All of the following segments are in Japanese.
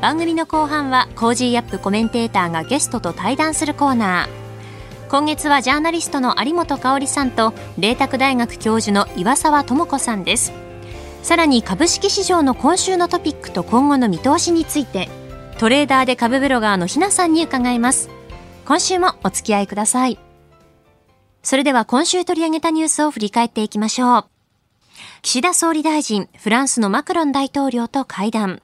番組の後半は Cozy up! コメンテーターがゲストと対談するコーナー。今月はジャーナリストの有本香さんと麗澤大学教授の岩澤知子さんです。さらに株式市場の今週のトピックと今後の見通しについてトレーダーで株ブロガーのひなさんに伺います。今週もお付き合いください。それでは今週取り上げたニュースを振り返っていきましょう。岸田総理大臣フランスのマクロン大統領と会談。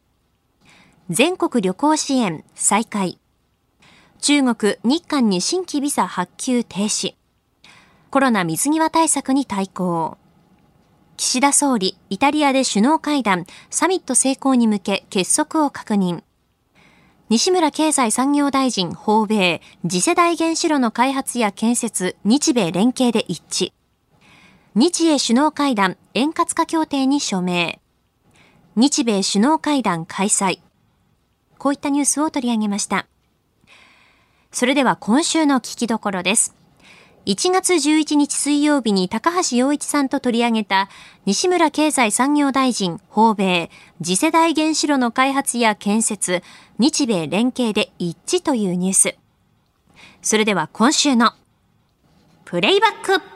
全国旅行支援再開中国日韓に新規ビザ発給停止コロナ水際対策に対抗岸田総理イタリアで首脳会談サミット成功に向け結束を確認西村経済産業大臣訪米、次世代原子炉の開発や建設、日米連携で一致。日英首脳会談、円滑化協定に署名。日米首脳会談開催。こういったニュースを取り上げました。それでは今週の聞きどころです。1月11日水曜日に高橋洋一さんと取り上げた西村経済産業大臣訪米次世代原子炉の開発や建設日米連携で一致というニュース。それでは今週のプレイバック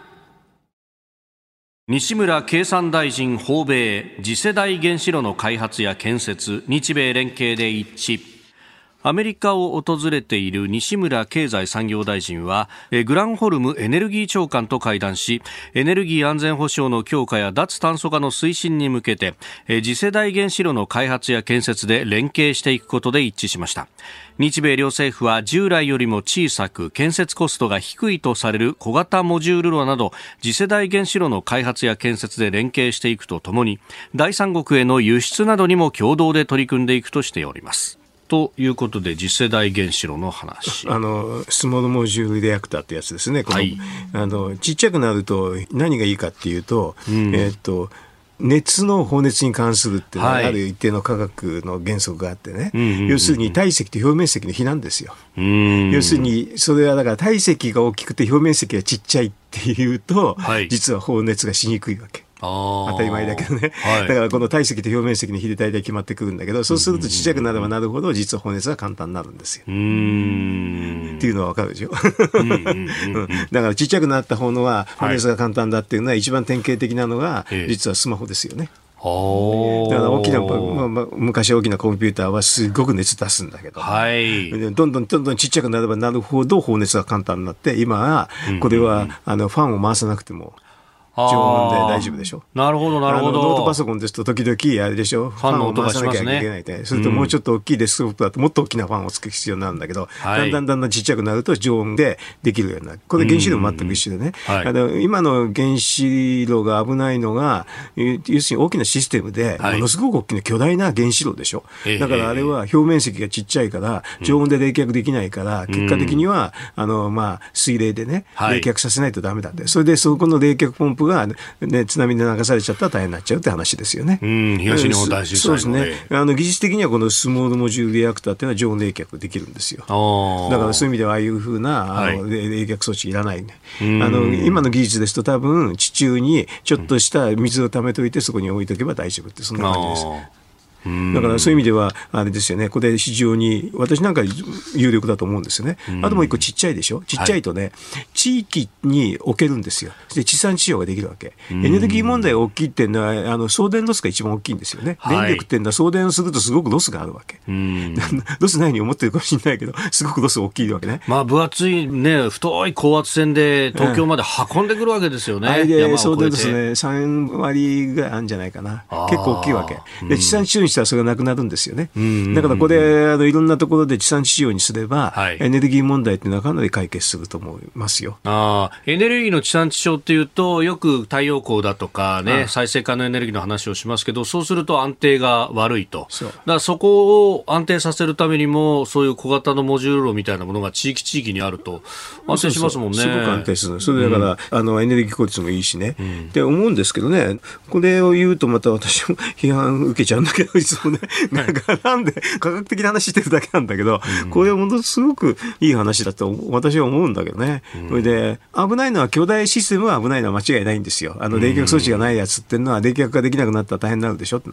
西村経産大臣訪米次世代原子炉の開発や建設日米連携で一致。アメリカを訪れている西村経済産業大臣はグランホルムエネルギー長官と会談しエネルギー安全保障の強化や脱炭素化の推進に向けて次世代原子炉の開発や建設で連携していくことで一致しました。日米両政府は従来よりも小さく建設コストが低いとされる小型モジュール炉など次世代原子炉の開発や建設で連携していくとともに第三国への輸出などにも共同で取り組んでいくとしております。ということで次世代原子炉の話。あのスモールモジュールレアクターってやつですね。はい、あのちっちゃくなると何がいいかっていうと、うん、えー、っと熱の放熱に関するっていうのは、ある一定の科学の原則があってね、要するに体積と表面積の比なんですよ。要するに、それはだから体積が大きくて表面積がちっちゃいっていうと、はい、実は放熱がしにくいわけ。当たり前だけどね、はい、だからこの体積と表面積の比で大体決まってくるんだけどそうするとちっちゃくなればなるほど実は放熱が簡単になるんですよ。っていうのは分かるでしょ？だからちっちゃくなった方のは放熱が簡単だっていうのは一番典型的なのが実はスマホですよね。だから大きな、まあ、昔大きなコンピューターはすごく熱出すんだけど、はい、どんどんどんどんちっちゃくなればなるほど放熱が簡単になって今はこれは、あのファンを回さなくても常温で大丈夫でしょ？なるほど、なるほど。ノートパソコンですと時々あれでしょ？ファンを回さなきゃいけないで、ね、それともうちょっと大きいデスクトップだともっと大きなファンをつける必要なんだけど、はい、だんだんだんだんちっちゃくなると常温でできるようになる。これ原子炉も全く一緒でね。はい、あの今の原子炉が危ないのが、要するに大きなシステムで、ものすごく大きな巨大な原子炉でしょ。だからあれは表面積がちっちゃいから、常温で冷却できないから、結果的には、あの、まあ、水冷でね、冷却させないとダメだって。それでそこの冷却ポンプが、ね、津波で流されちゃったら大変になっちゃうって話ですよね。うん、東日本大震災そうですね。あの技術的にはこのスモールモジュールリアクターっていうのは常温冷却できるんですよ。だからそういう意味ではああいうふうなあの、はい、冷却装置いらないね。あの今の技術ですと多分地中にちょっとした水を溜めといてそこに置いとけば大丈夫ってそんな感じです。だからそういう意味では、あれですよね、これ非常に、私なんか有力だと思うんですよね。あともう一個ちっちゃいでしょ？ちっちゃいとね、はい、地域に置けるんですよ。で、地産地消ができるわけ。エネルギー問題が大きいっていうのは、あの、送電ロスが一番大きいんですよね。電力っていうのは送電をするとすごくロスがあるわけ。ロスないように思ってるかもしれないけど、すごくロス大きいわけね。まあ、分厚いね、太い高圧線で東京まで運んでくるわけですよね。あれで送電ロスね、3割ぐらいあるんじゃないかな。結構大きいわけ。で、地産地消にししたらそれがなくなるんですよね。だからこれ、あのいろんなところで地産地消にすれば、はい、エネルギー問題っていうのはかなり解決すると思いますよ。あエネルギーの地産地消っていうと、よく太陽光だとかね、再生可能エネルギーの話をしますけど、そうすると安定が悪いと。そうだからそこを安定させるためにも、そういう小型のモジュール炉みたいなものが地域地域にあると、安定しますもんね。すごく安定する。それだから、うん、あの、エネルギー効率もいいしね。うん、って思うんですけどね、これを言うとまた私も 批判受けちゃうんだけど、いつもね、なんかなんで科学的な話してるだけなんだけど、うん、これはものすごくいい話だと私は思うんだけどね。それで、危ないのは巨大システムは危ないのは間違いないんですよ。あの、冷却装置がないやつっていうのは冷却ができなくなったら大変になるでしょって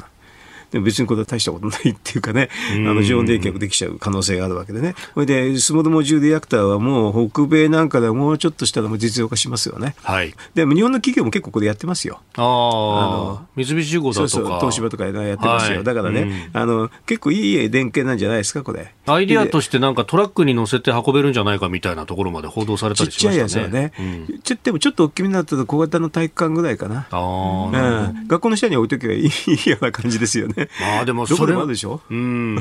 でも別にこれは大したことないっていうかね、あの常温冷却できちゃう可能性があるわけでね。それで、スモールモジュールリアクターはもう北米なんかではもうちょっとしたらも実用化しますよね。はい。でも日本の企業も結構これやってますよ。ああの、三菱重工だとか。そうそう、東芝とかやってますよ。はい、だからね、うん、あの、結構いい電源なんじゃないですか、これ。アイディアとしてなんかトラックに乗せて運べるんじゃないかみたいなところまで報道されたりしましたね。ちっちゃいやつはね。うん、ちでもちょっと大きめになったと小型の体育館ぐらいかな。ああ、うん。学校の下に置いとけばいいような感じですよね。まあでもそれもでしょうん。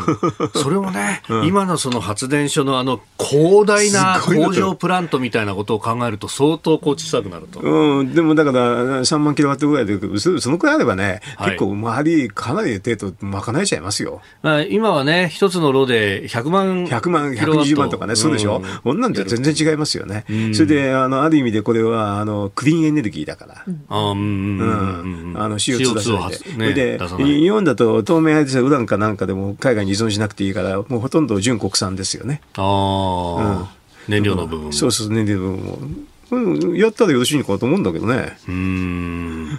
それもね、うん、今のその発電所のあの広大な工場プラントみたいなことを考えると相当こう小さくなると。うん、でもだから3万キロワットぐらいで、そのくらいあればね、はい、結構周りかなり程度賄えちゃいますよ。まあ、今はね、一つの炉で100万。100万、120万とかね、そうでしょ？こ、うんなんて全然違いますよね。うん、それで、あの、ある意味でこれは、あの、クリーンエネルギーだから。うん。うん。あの、CO2 出さないで。ね、で、日本だと透明ウランかなんかでも海外に依存しなくていいから、もうほとんど純国産ですよね。ああ、うん、燃料の部分そうそう、燃料の部分も。うん、やったらよろしいのかと思うんだけどね。うん。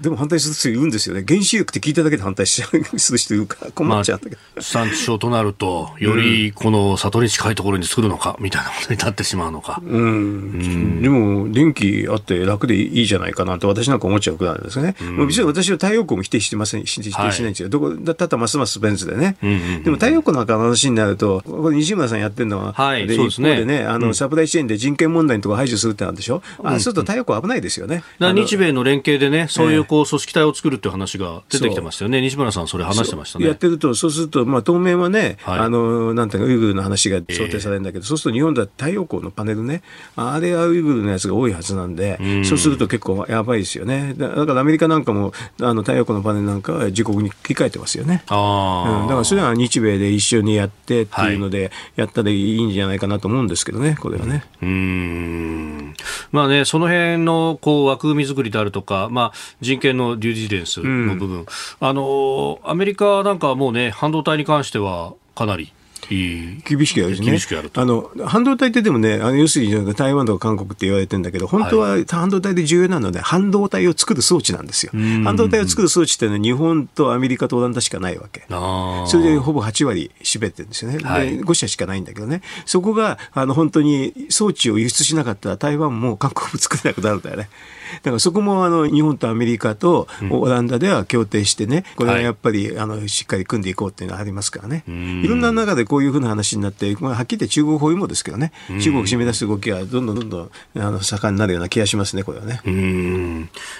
でも反対する人いるんですよね。原子力って聞いただけで反対し する人いるから困っちゃうんだけど。まあ、産地消となると、よりこの里に近いところに作るのか、みたいなことになってしまうのか。うん。うん、でも、電気あって楽でいいじゃないかなと私なんか思っちゃうくらいですね。うん、別に私は太陽光も否定してません、否定しないんですよ。はい、どこだったらますますベンツでね。うんうんうん、でも太陽光なんかの話になると、これ西村さんやってるのは、はい、で、一方でね、あの、サプライチェーンで人権問題のところ排除するってなんでしょ。うん、あ、そうすると太陽光危ないですよね。日米の連携でね、そういうこう組織体を作るっていう話が出てきてましたよね、西村さん、それ話してましたね。やってると、そうすると、まあ、当面はね、はい、あのなんていうか、ウイグルの話が想定されるんだけど、えー、そうすると日本では太陽光のパネルね、あれはウイグルのやつが多いはずなんで、うん、そうすると結構やばいですよね。だからアメリカなんかも、あの太陽光のパネルなんかは自国に切り替えてますよね。あうん、だからそれは日米で一緒にやってっていうので、やったらいいんじゃないかなと思うんですけどね、これはね。うん。まあね、その辺のこう枠組み作りであるとか、まあ、人権のデューデリジェンスの部分、あのアメリカなんかはもうね、半導体に関してはかなり厳しくやるしね。あの、半導体ってでもね、あの要するに台湾とか韓国って言われてるんだけど、本当は半導体で重要なのはね、半導体を作る装置なんですよ。半導体を作る装置っていうのは日本とアメリカとオランダしかないわけ。それでほぼ8割占めてるんですよね。はい、5社しかないんだけどね。そこが、あの、本当に装置を輸出しなかったら台湾も韓国も作れなくなるんだよね。だからそこもあの日本とアメリカとオランダでは協定してね、これはやっぱりあのしっかり組んでいこうっていうのはありますからね。いろんな中でこういうふうな話になって、まあ、はっきり言って中国包囲網ですけどね、中国を締め出す動きはどんどんどんどんあの盛んになるような気がしますね、これはね。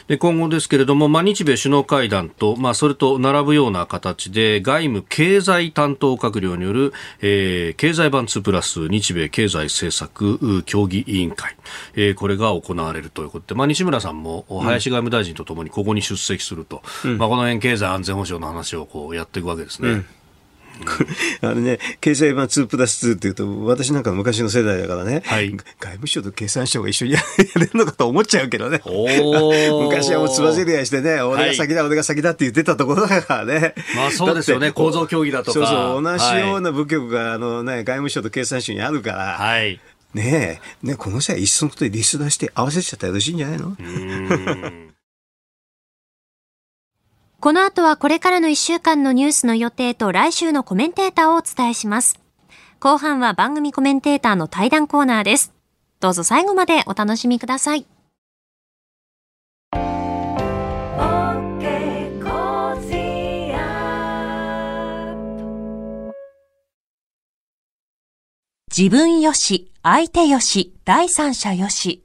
で今後ですけれども、まあ、日米首脳会談と、まあ、それと並ぶような形で、外務経済担当閣僚による、えー、経済版2プラス日米経済政策協議委員会、えー、これが行われるということで、まあ、西村さんも林外務大臣とともにここに出席すると、うん、まあ、この辺経済安全保障の話をこうやっていくわけですね。うんあのね、経済版2プラス2っていうと、私なんか昔の世代だからね、はい、外務省と経産省が一緒に やれるのかと思っちゃうけどね。昔はもうつばぜり合いしてね、俺が先だ、はい、俺が先だって言ってたところだからね。まあそうですよね、構造協議だとか。そうそう、同じような部局が、あのね、外務省と経産省にあるから、はい、ねえ、ねこの際、いっそのことでリスト出して合わせちゃったらよろしいんじゃないの？この後はこれからの1週間のニュースの予定と来週のコメンテーターをお伝えします。後半は番組コメンテーターの対談コーナーです。どうぞ最後までお楽しみください。自分よし、相手よし、第三者よし。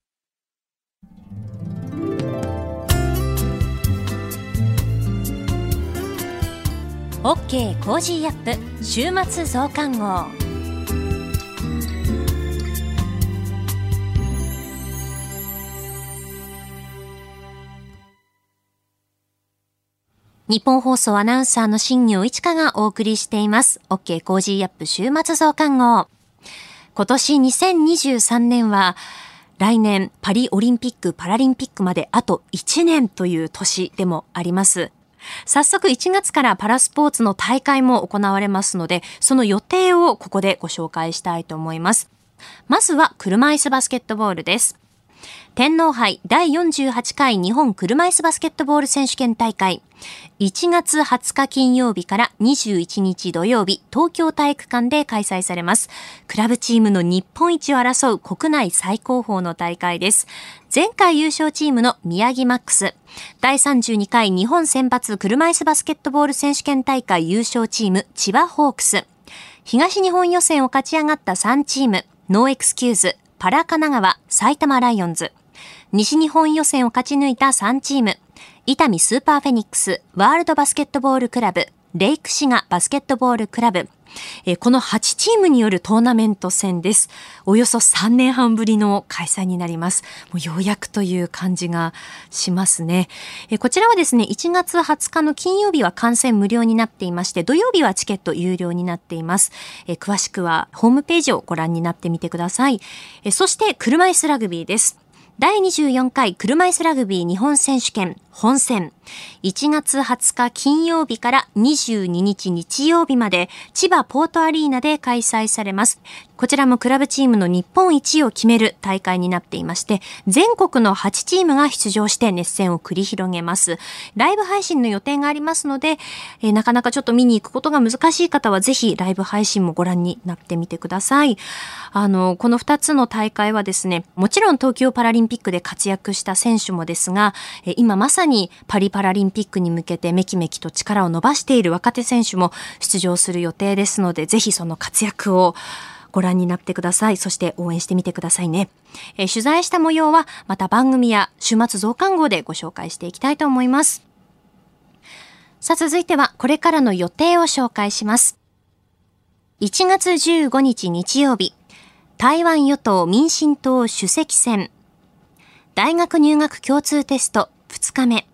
OK コージーアップ週末増刊号日本放送アナウンサーの新業一華がお送りしています。OK Cozy up 週末増刊号。今年2023年は、来年パリオリンピック・パラリンピックまであと1年という年でもあります。早速1月からパラスポーツの大会も行われますので、その予定をここでご紹介したいと思います。まずは車椅子バスケットボールです。天皇杯第48回日本車椅子バスケットボール選手権大会。1月20日金曜日から21日土曜日、東京体育館で開催されます。クラブチームの日本一を争う国内最高峰の大会です。前回優勝チームの宮城 MAX、第32回日本選抜車椅子バスケットボール選手権大会優勝チーム千葉ホークス、東日本予選を勝ち上がった3チーム、 NO EXCUSE、パラ神奈川、埼玉ライオンズ、西日本予選を勝ち抜いた3チーム、伊丹スーパーフェニックス、ワールドバスケットボールクラブ、レイクシガバスケットボールクラブ、え、この8チームによるトーナメント戦です。およそ3年半ぶりの開催になります。もうようやくという感じがしますね。えこちらはですね、1月20日の金曜日は観戦無料になっていまして、土曜日はチケット有料になっています。え詳しくはホームページをご覧になってみてください。えそして車椅子ラグビーです。第24回車椅子ラグビー日本選手権本戦1月20日金曜日から22日日曜日まで千葉ポートアリーナで開催されます。こちらもクラブチームの日本一を決める大会になっていまして、全国の8チームが出場して熱戦を繰り広げます。ライブ配信の予定がありますので、えー、なかなかちょっと見に行くことが難しい方はぜひライブ配信もご覧になってみてください。あの、この2つの大会はですね、もちろん東京パラリンピックで活躍した選手もですが、今まさにさにパリパラリンピックに向けてめきめきと力を伸ばしている若手選手も出場する予定ですので、ぜひその活躍をご覧になってください。そして応援してみてくださいね。えー、取材した模様はまた番組や週末増刊号でご紹介していきたいと思います。さあ続いてはこれからの予定を紹介します。1月15日日曜日、台湾与党民進党主席選、大学入学共通テスト2日目、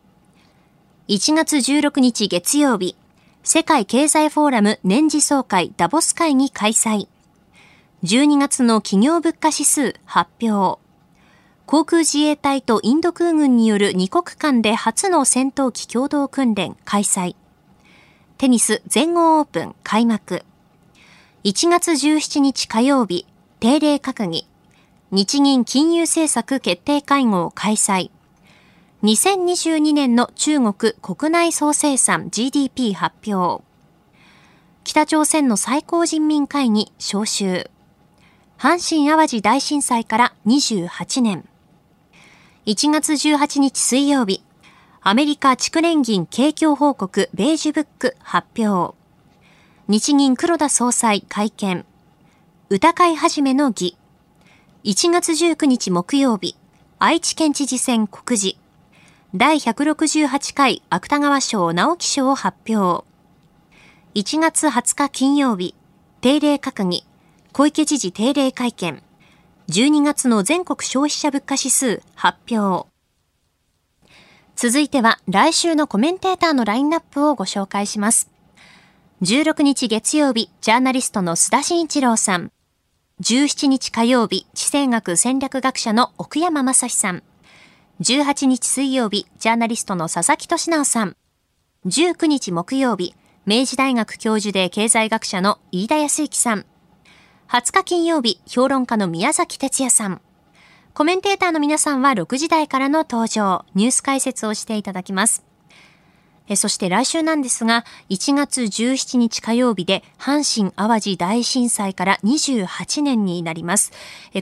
1月16日月曜日、世界経済フォーラム年次総会ダボス会議開催。12月の企業物価指数発表。航空自衛隊とインド空軍による2国間で初の戦闘機共同訓練開催。テニス全豪オープン開幕。1月17日火曜日、定例閣議。日銀金融政策決定会合開催。2022年の中国国内総生産 GDP 発表。北朝鮮の最高人民会議招集。阪神淡路大震災から28年。1月18日水曜日、アメリカ地区連銀景況報告ベージュブック発表。日銀黒田総裁会見。歌会始めの儀。1月19日木曜日、愛知県知事選告示。第168回芥川賞直木賞を発表。1月20日金曜日、定例閣議。小池知事定例会見。12月の全国消費者物価指数発表。続いては来週のコメンテーターのラインナップをご紹介します。16日月曜日、ジャーナリストの須田慎一郎さん。17日火曜日、地政学戦略学者の奥山正史さん。18日水曜日、ジャーナリストの佐々木俊直さん。19日木曜日、明治大学教授で経済学者の飯田康之さん。20日金曜日、評論家の宮崎哲也さん。コメンテーターの皆さんは6時台からの登場、ニュース解説をしていただきます。そして来週なんですが、1月17日火曜日で阪神淡路大震災から28年になります。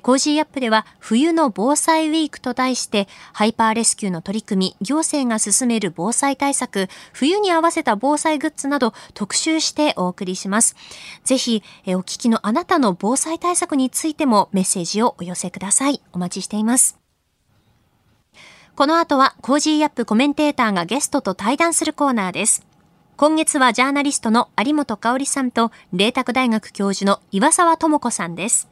Cozy up では冬の防災ウィークと題してハイパーレスキューの取り組み、行政が進める防災対策、冬に合わせた防災グッズなど特集してお送りします。ぜひお聞きのあなたの防災対策についてもメッセージをお寄せください。お待ちしています。この後は Cozy up コメンテーターがゲストと対談するコーナーです。今月はジャーナリストの有本香さんと、麗澤大学教授の岩澤知子さんです。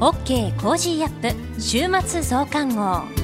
OK Cozy up 週末増刊号。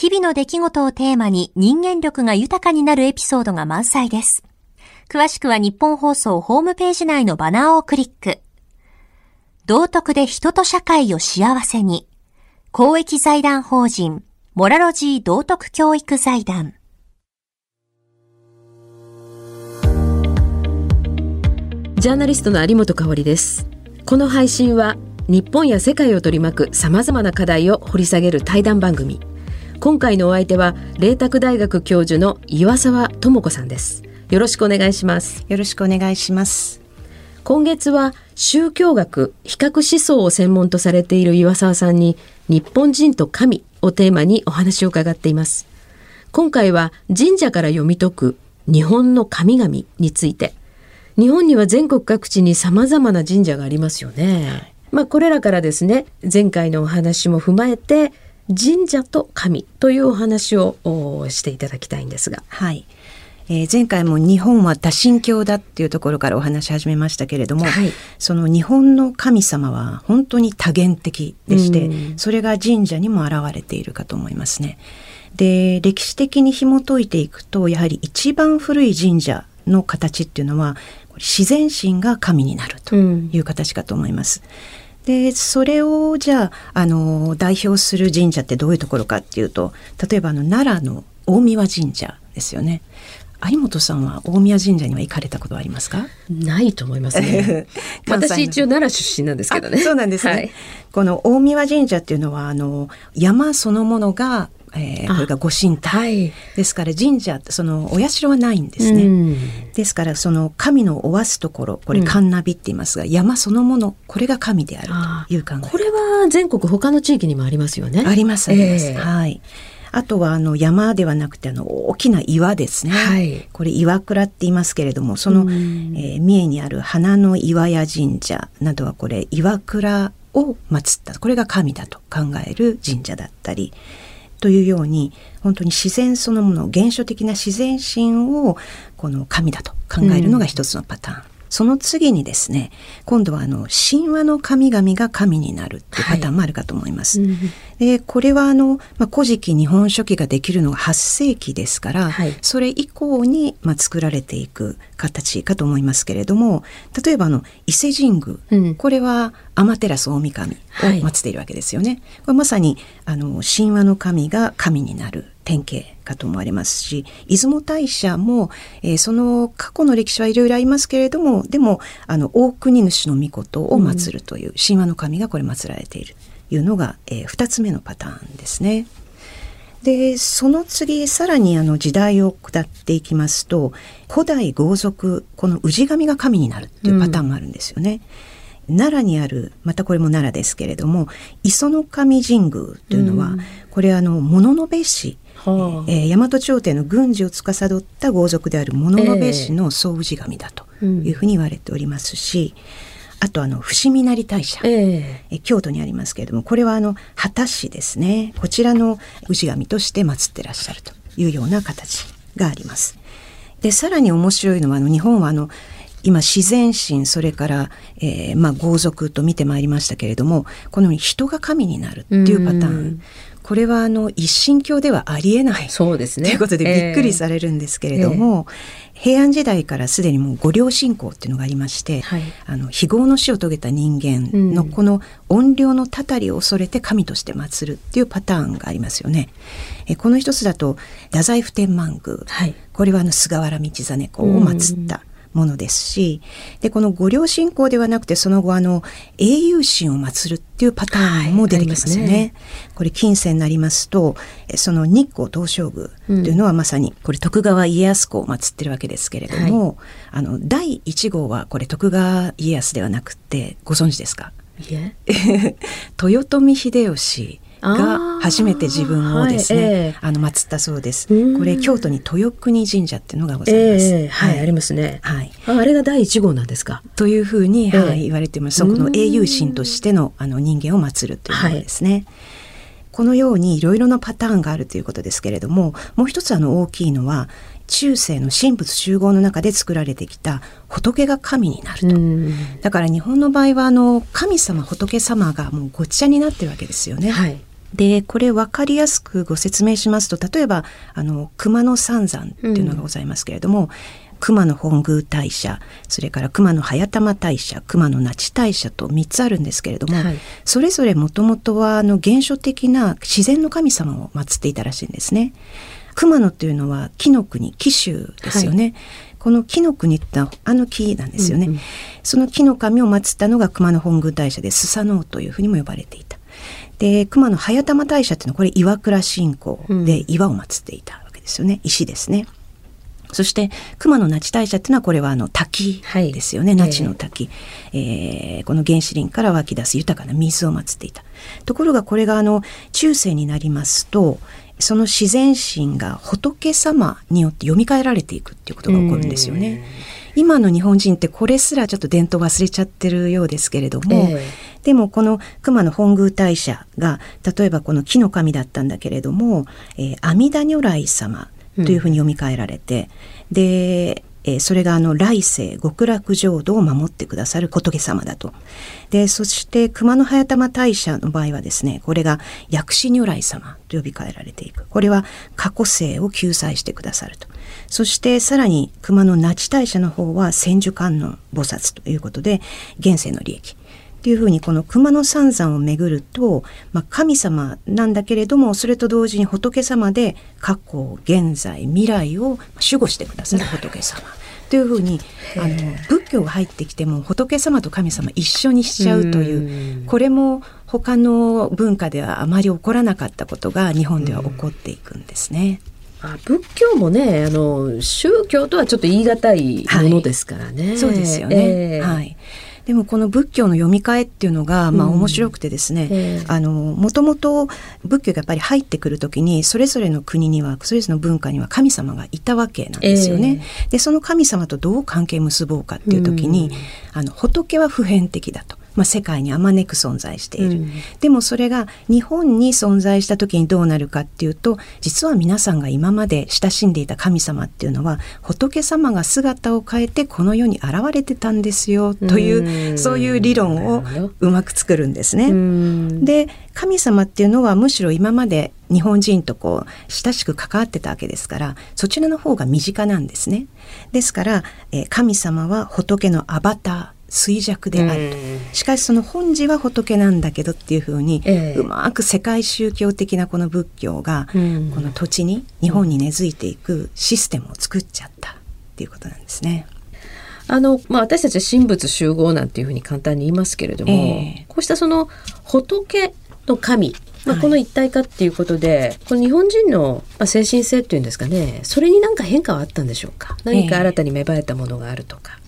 日々の出来事をテーマに人間力が豊かになるエピソードが満載です。詳しくは日本放送ホームページ内のバナーをクリック。道徳で人と社会を幸せに。公益財団法人、モラロジー道徳教育財団。ジャーナリストの有本香里です。この配信は日本や世界を取り巻く様々な課題を掘り下げる対談番組。今回のお相手は麗澤大学教授の岩沢智子さんです。よろしくお願いします。よろしくお願いします。今月は宗教学比較思想を専門とされている岩沢さんに日本人と神をテーマにお話を伺っています。今回は神社から読み解く日本の神々について。日本には全国各地に様々な神社がありますよね。まあこれらからですね、前回のお話も踏まえて、神社と神というお話をしていただきたいんですが。はい。えー、前回も日本は多神教だっていうところからお話し始めましたけれども、はい、その日本の神様は本当に多元的でして、それが神社にも現れているかと思いますね。で歴史的に紐解いていくとやはり一番古い神社の形っていうのは自然神が神になるという形かと思います。うんでそれをじゃああの代表する神社ってどういうところかっていうと例えばあの奈良の大宮神社ですよね。有本さんは大宮神社には行かれたことはありますか？ないと思いますね。私一応奈良出身なんですけどね。そうなんですね、はい、この大宮神社っていうのはあの山そのものがえー、これがご神体、はい、ですから神社そのお社はないんですね、ですからその神のおわすところこれ神ナビって言いますが、うん、山そのものこれが神であるという考えこれは全国他の地域にもありますよね。ありますあります、えー、はい。あとはあの山ではなくてあの大きな岩ですね、はい、これ岩倉って言いますけれどもその、えー、三重にある花の岩屋神社などはこれ岩倉を祀った。これが神だと考える神社だったりというように本当に自然そのもの原初的な自然心をこの神だと考えるのが一つのパターン。うん、その次にですね今度はあの神話の神々が神になるっていうパターンもあるかと思います。はいうん。でこれはあの、まあ、古事記日本書紀ができるのが8世紀ですから、はい、それ以降に、まあ、作られていく形かと思いますけれども例えばあの伊勢神宮、うん、これは天照大神を祀っているわけですよね。はい、これまさにあの神話の神が神になる典型かと思われますし出雲大社も、えー、その過去の歴史はいろいろありますけれどもでもあの大国主の御事を祀るという神話の神がこれ祀られている。いうのが、えー、2つ目のパターンですね。でその次さらにあの時代を下っていきますと古代豪族この氏神が神になるっていうパターンもあるんですよね。奈良にあるまたこれも奈良ですけれども磯の神神宮というのは、うん、これあの物部氏はあ、えー、大和朝廷の軍事を司った豪族である物部氏の総氏神だというふうに言われておりますし、えー、あとあの伏見成大社、えー、京都にありますけれどもこれはあの秦氏ですねこちらの氏神として祀ってらっしゃるというような形があります。でさらに面白いのはあの日本はあの今自然神それから、えー、まあ豪族と見てまいりましたけれどもこのように人が神になるっていうパターンこれはあの一神教ではありえない。そうですね。ということでびっくりされるんですけれども、えー、平安時代からすでにもう御陵信仰っていうのがありまして、はい、あの非業の死を遂げた人間のこの怨霊のたたりを恐れて神として祀るっていうパターンがありますよね。えこの一つだと太宰府天満宮、はい、これはあの菅原道真公を祀ったものですしでこの御陵信仰ではなくてその後あの英雄神を祀るっていうパターンも出てきますね。はい、ね。これ近世になりますとその日光東照宮というのはまさにこれ徳川家康公を祀ってるわけですけれども、はい、あの第1号はこれ徳川家康ではなくてご存知ですか？豊臣秀吉が初めて自分をですね、はいえー、あの祀ったそうです。これ京都に豊国神社っていうのがございます。えー、はい、ありますね。はい。あれが第一号なんですか？というふうに、はい、言われてます。この英雄神としてのあの人間を祀るというものですね。このようにいろいろなパターンがあるということですけれども、もう一つあの大きいのは中世の神仏集合の中で作られてきた仏が神になると。だから日本の場合はあの神様仏様がもうごっちゃになってるわけですよね。はい、でこれ分かりやすくご説明しますと例えばあの熊野三山っていうのがございますけれども、うん、熊野本宮大社それから熊野早玉大社熊野那智大社と3つあるんですけれども、はい、それぞれもともとはあの原初的な自然の神様を祀っていたらしいんですね。熊野っていうのは木の国紀州ですよね。はい。この木の国ってあの木なんですよね、うんうん、その木の神を祀ったのが熊野本宮大社でスサノオというふうにも呼ばれていたで熊野早玉大社っていうのはこれ岩倉信仰で岩を祀っていたわけですよね、うん、石ですね。そして熊野那智大社っていうのはこれはあの滝ですよね、はい、那智の滝、えー、えー、この原始林から湧き出す豊かな水を祀っていた。ところがこれがあの中世になりますとその自然神が仏様によって読み替えられていくっていうことが起こるんですよね。今の日本人ってこれすらちょっと伝統忘れちゃってるようですけれども、えー、でもこの熊野本宮大社が例えばこの木の神だったんだけれども、えー、阿弥陀如来様というふうに読み替えられて、うん、でえー、それがあの来世極楽浄土を守ってくださる仏様だと。で、そして熊野早玉大社の場合はですね、これが薬師如来様と呼び換えられていく。これは過去世を救済してくださると。そしてさらに熊野那智大社の方は千手観音菩薩ということで、現世の利益。っていうふうにこの熊野三山を巡ると、まあ、神様なんだけれどもそれと同時に仏様で過去現在未来を守護してくださる仏様。というふうにあの仏教が入ってきても仏様と神様一緒にしちゃうというこれも他の文化ではあまり起こらなかったことが日本では起こっていくんですね。あ仏教もねあの宗教とはちょっと言い難いものですからね。はい、そうですよね。えー、はい。でもこの仏教の読み替えっていうのがまあ面白くてですね、もともと仏教がやっぱり入ってくる時にそれぞれの国にはそれぞれの文化には神様がいたわけなんですよね。えー、でその神様とどう関係結ぼうかっていう時に、うん、あの仏は普遍的だと。まあ、世界にあまねく存在している、うん、でもそれが日本に存在した時にどうなるかっていうと実は皆さんが今まで親しんでいた神様っていうのは仏様が姿を変えてこの世に現れてたんですよという、うそういう理論をうまく作るんですね。で神様っていうのはむしろ今まで日本人とこう親しく関わってたわけですからそちらの方が身近なんですね。ですから、えー、神様は仏のアバター衰弱であると、しかしその本寺は仏なんだけどっていうふうに、えー、うまく世界宗教的なこの仏教が、この土地に日本に根付いていくシステムを作っちゃったっていうことなんですね。あのまあ、私たちは神仏集合なんていうふうに簡単に言いますけれども、えー、こうしたその仏の神まあ、この一体化っていうことで、はい、この日本人の精神性っていうんですかねそれに何か変化はあったんでしょうか？何か新たに芽生えたものがあるとか。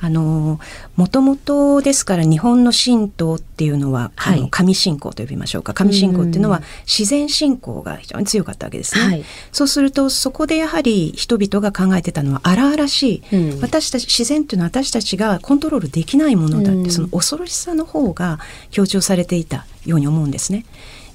あの、もともとですから日本の神道っていうのは、はい、あの神信仰と呼びましょうか。神信仰っていうのは自然信仰が非常に強かったわけですね。はい、そうすると、そこでやはり人々が考えてたのは荒々しい、うん、私たち、自然っていうのは私たちがコントロールできないものだって、その恐ろしさの方が強調されていたように思うんですね。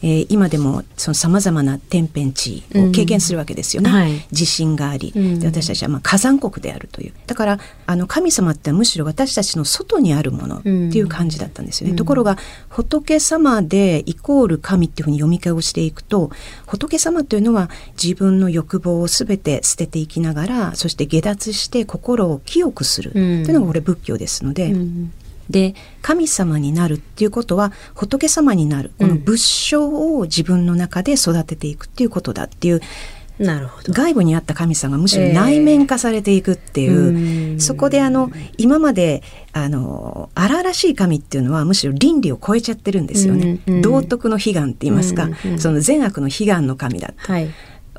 えー、今でもその様々な天変地異を経験するわけですよね、うんはい、地震があり、で私たちはまあ火山国であるという。だからあの神様ってむしろ私たちの外にあるものっていう感じだったんですよね、うん、ところが仏様でイコール神っていうふうに読み替えをしていくと仏様というのは自分の欲望を全て捨てていきながらそして下脱して心を清くする。というのがこれ仏教ですので、うんで神様になるっていうことは仏様になる。この仏性を自分の中で育てていくっていうことだっていう、うん、なるほど。外部にあった神様がむしろ内面化されていくっていう、えー、そこであの今まであの荒々しい神っていうのはむしろ倫理を超えちゃってるんですよね、うんうん、道徳の悲願って言いますか、うんうん、その善悪の悲願の神だった、はい、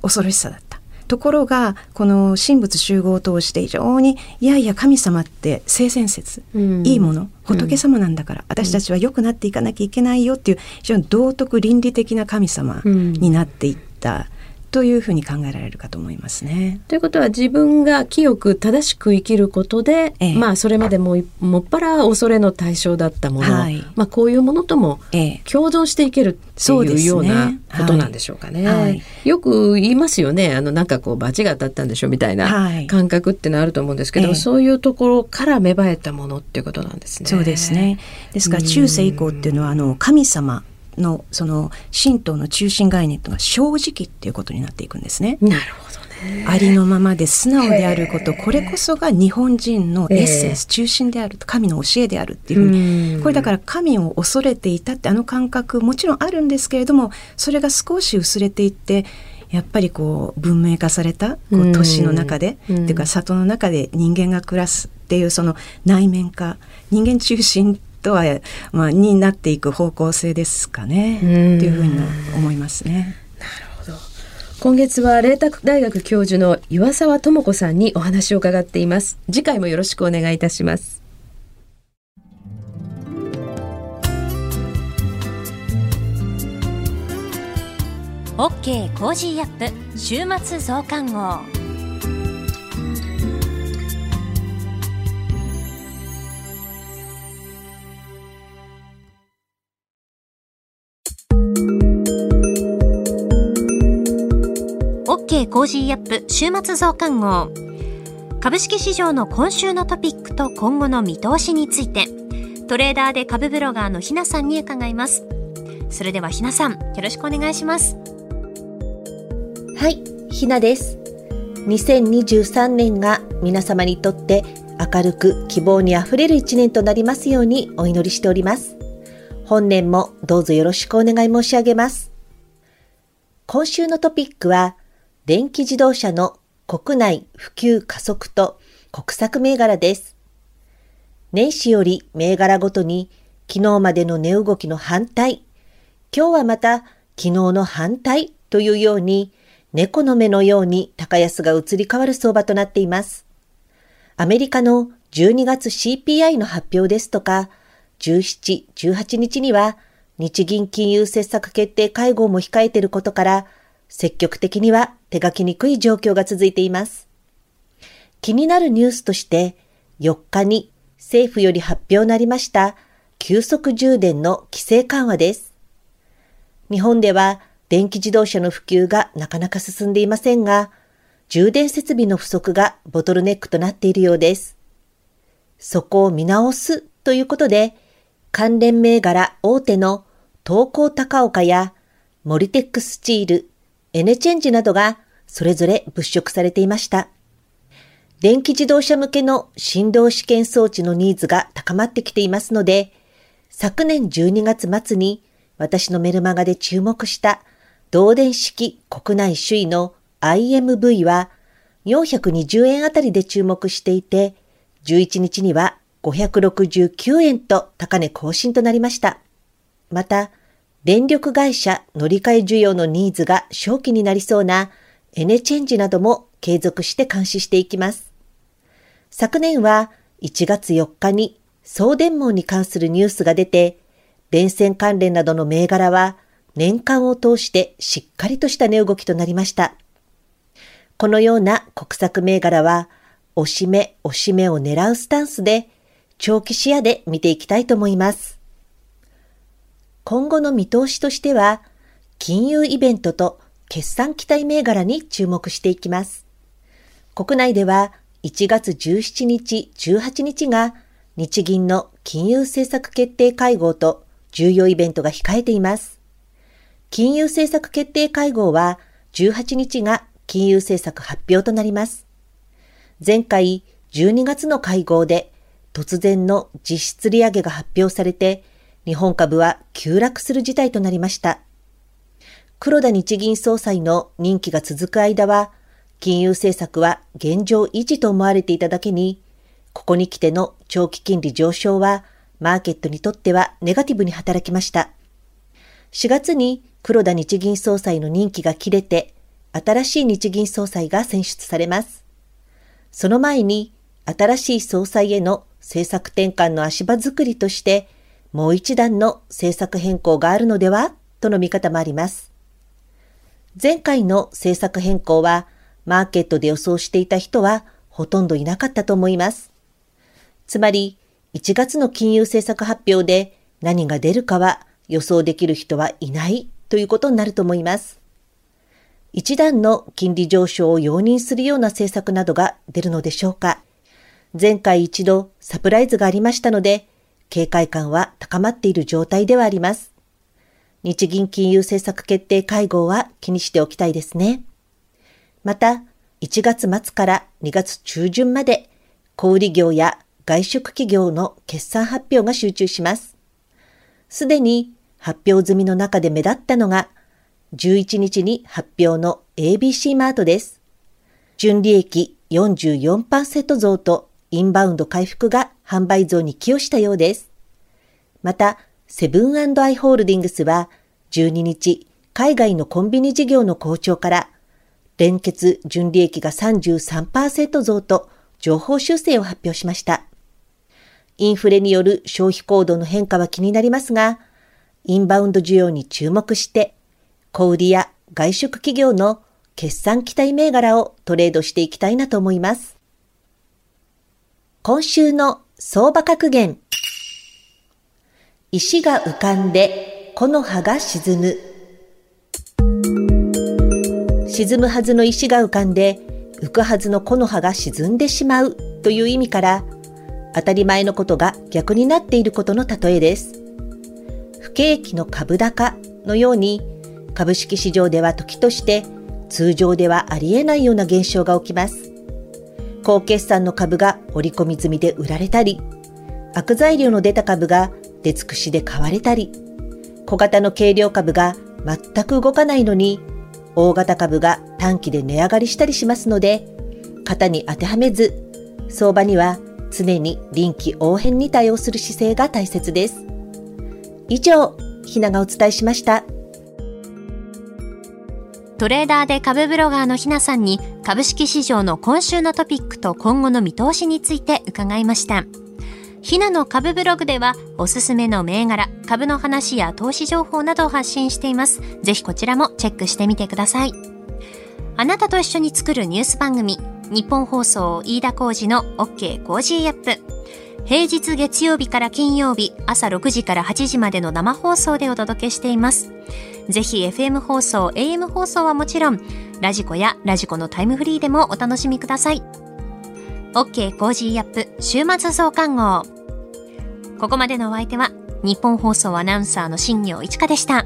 恐ろしさだった。ところがこの神仏集合を通して非常にいやいや神様って性善説、うん、いいもの仏様なんだから、うん、私たちは良くなっていかなきゃいけないよっていう非常に道徳倫理的な神様になっていった。というふうに考えられるかと思いますね。ということは自分が清く正しく生きることで、ええ、まあそれまでももっぱら恐れの対象だったもの、はい、まあこういうものとも共存していけるっていうようなことなんでしょうかね。はいはい、よく言いますよね。あのなんかこう罰が当たったんでしょみたいな感覚ってのあると思うんですけど、え、そういうところから芽生えたものっていうことなんですね。そうですね。ですから中世以降っていうのはあの神様のその神道の中心概念というのは正直っていうことになっていくんですね。なるほどね。ありのままで素直であること、これこそが日本人のエッセンス、中心であると、神の教えであるっていうふうに、これだから神を恐れていたってあの感覚もちろんあるんですけれども、それが少し薄れていって、やっぱりこう文明化されたこう都市の中で、っていうか里の中で人間が暮らすっていうその内面化人間中心とは、まあ、になっていく方向性ですかね。というふうに思いますね。なるほど。今月は麗澤大学教授の岩沢智子さんにお話を伺っています。次回もよろしくお願いいたします。OK Cozy up。週末増刊号 Cozy up 週末増刊号。株式市場の今週のトピックと今後の見通しについて、トレーダーで株ブロガーのひなさんに伺います。それではひなさん、よろしくお願いします。はい、ひなです。2023年が皆様にとって明るく希望にあふれる一年となりますようにお祈りしております。本年もどうぞよろしくお願い申し上げます。今週のトピックは、電気自動車の国内普及加速と国策銘柄です。年始より銘柄ごとに昨日までの値動きの反対、今日はまた昨日の反対というように猫の目のように高安が移り変わる相場となっています。アメリカの12月 CPI の発表ですとか、17、18日には日銀金融政策決定会合も控えていることから、積極的には手書きにくい状況が続いています。気になるニュースとして、4日に政府より発表なりました急速充電の規制緩和です。日本では電気自動車の普及がなかなか進んでいませんが、充電設備の不足がボトルネックとなっているようです。そこを見直すということで、関連銘柄大手の東高高岡やモリテックスチール、エネチェンジなどがそれぞれ物色されていました。電気自動車向けの振動試験装置のニーズが高まってきていますので、昨年12月末に私のメルマガで注目した導電式国内首位の IMV は420円あたりで注目していて、11日には569円と高値更新となりました。また、電力会社乗り換え需要のニーズが正気になりそうなエネチェンジなども継続して監視していきます。昨年は1月4日に送電網に関するニュースが出て、電線関連などの銘柄は年間を通してしっかりとした値動きとなりました。このような国策銘柄は、押し目、押し目を狙うスタンスで、長期視野で見ていきたいと思います。今後の見通しとしては、金融イベントと決算期待銘柄に注目していきます。国内では1月17日、18日が日銀の金融政策決定会合と重要イベントが控えています。金融政策決定会合は18日が金融政策発表となります。前回12月の会合で突然の実質利上げが発表されて日本株は急落する事態となりました。黒田日銀総裁の任期が続く間は金融政策は現状維持と思われていただけにここに来ての長期金利上昇はマーケットにとってはネガティブに働きました。4月に黒田日銀総裁の任期が切れて、新しい日銀総裁が選出されます。その前に、新しい総裁への政策転換の足場作りとして、もう一段の政策変更があるのでは？との見方もあります。前回の政策変更は、マーケットで予想していた人はほとんどいなかったと思います。つまり、1月の金融政策発表で何が出るかは予想できる人はいないということになると思います。一段の金利上昇を容認するような政策などが出るのでしょうか。前回一度サプライズがありましたので、警戒感は高まっている状態ではあります。日銀金融政策決定会合は気にしておきたいですね。また、1月末から2月中旬まで、小売業や外食企業の決算発表が集中します。すでに発表済みの中で目立ったのが、11日に発表の ABC マートです。純利益44%増とインバウンド回復が販売増に寄与したようです。また、セブンアイ・ホールディングスは12日、海外のコンビニ事業の好調から、連結純利益が33%増と情報修正を発表しました。インフレによる消費行動の変化は気になりますが、インバウンド需要に注目して、小売や外食企業の決算期待銘柄をトレードしていきたいなと思います。今週の相場格言。石が浮かんで木の葉が沈む。沈むはずの石が浮かんで浮くはずの木の葉が沈んでしまうという意味から当たり前のことが逆になっていることの例えです。不景気の株高のように株式市場では時として通常ではありえないような現象が起きます。高決算の株が織り込み済みで売られたり、悪材料の出た株が出尽くしで買われたり、小型の軽量株が全く動かないのに、大型株が短期で値上がりしたりしますので、型に当てはめず、相場には常に臨機応変に対応する姿勢が大切です。以上、ひながお伝えしました。トレーダーで株ブロガーのひなさんに株式市場の今週のトピックと今後の見通しについて伺いました。ひなの株ブログではおすすめの銘柄、株の話や投資情報などを発信しています。ぜひこちらもチェックしてみてください。あなたと一緒に作るニュース番組、ニッポン放送飯田浩司の OK Cozy up。平日月曜日から金曜日朝6時から8時までの生放送でお届けしています。ぜひ FM 放送、AM 放送はもちろん、 radiko や radiko のタイムフリーでもお楽しみください。OK Cozy up 週末増刊号。ここまでのお相手はニッポン放送アナウンサーの新行市佳でした。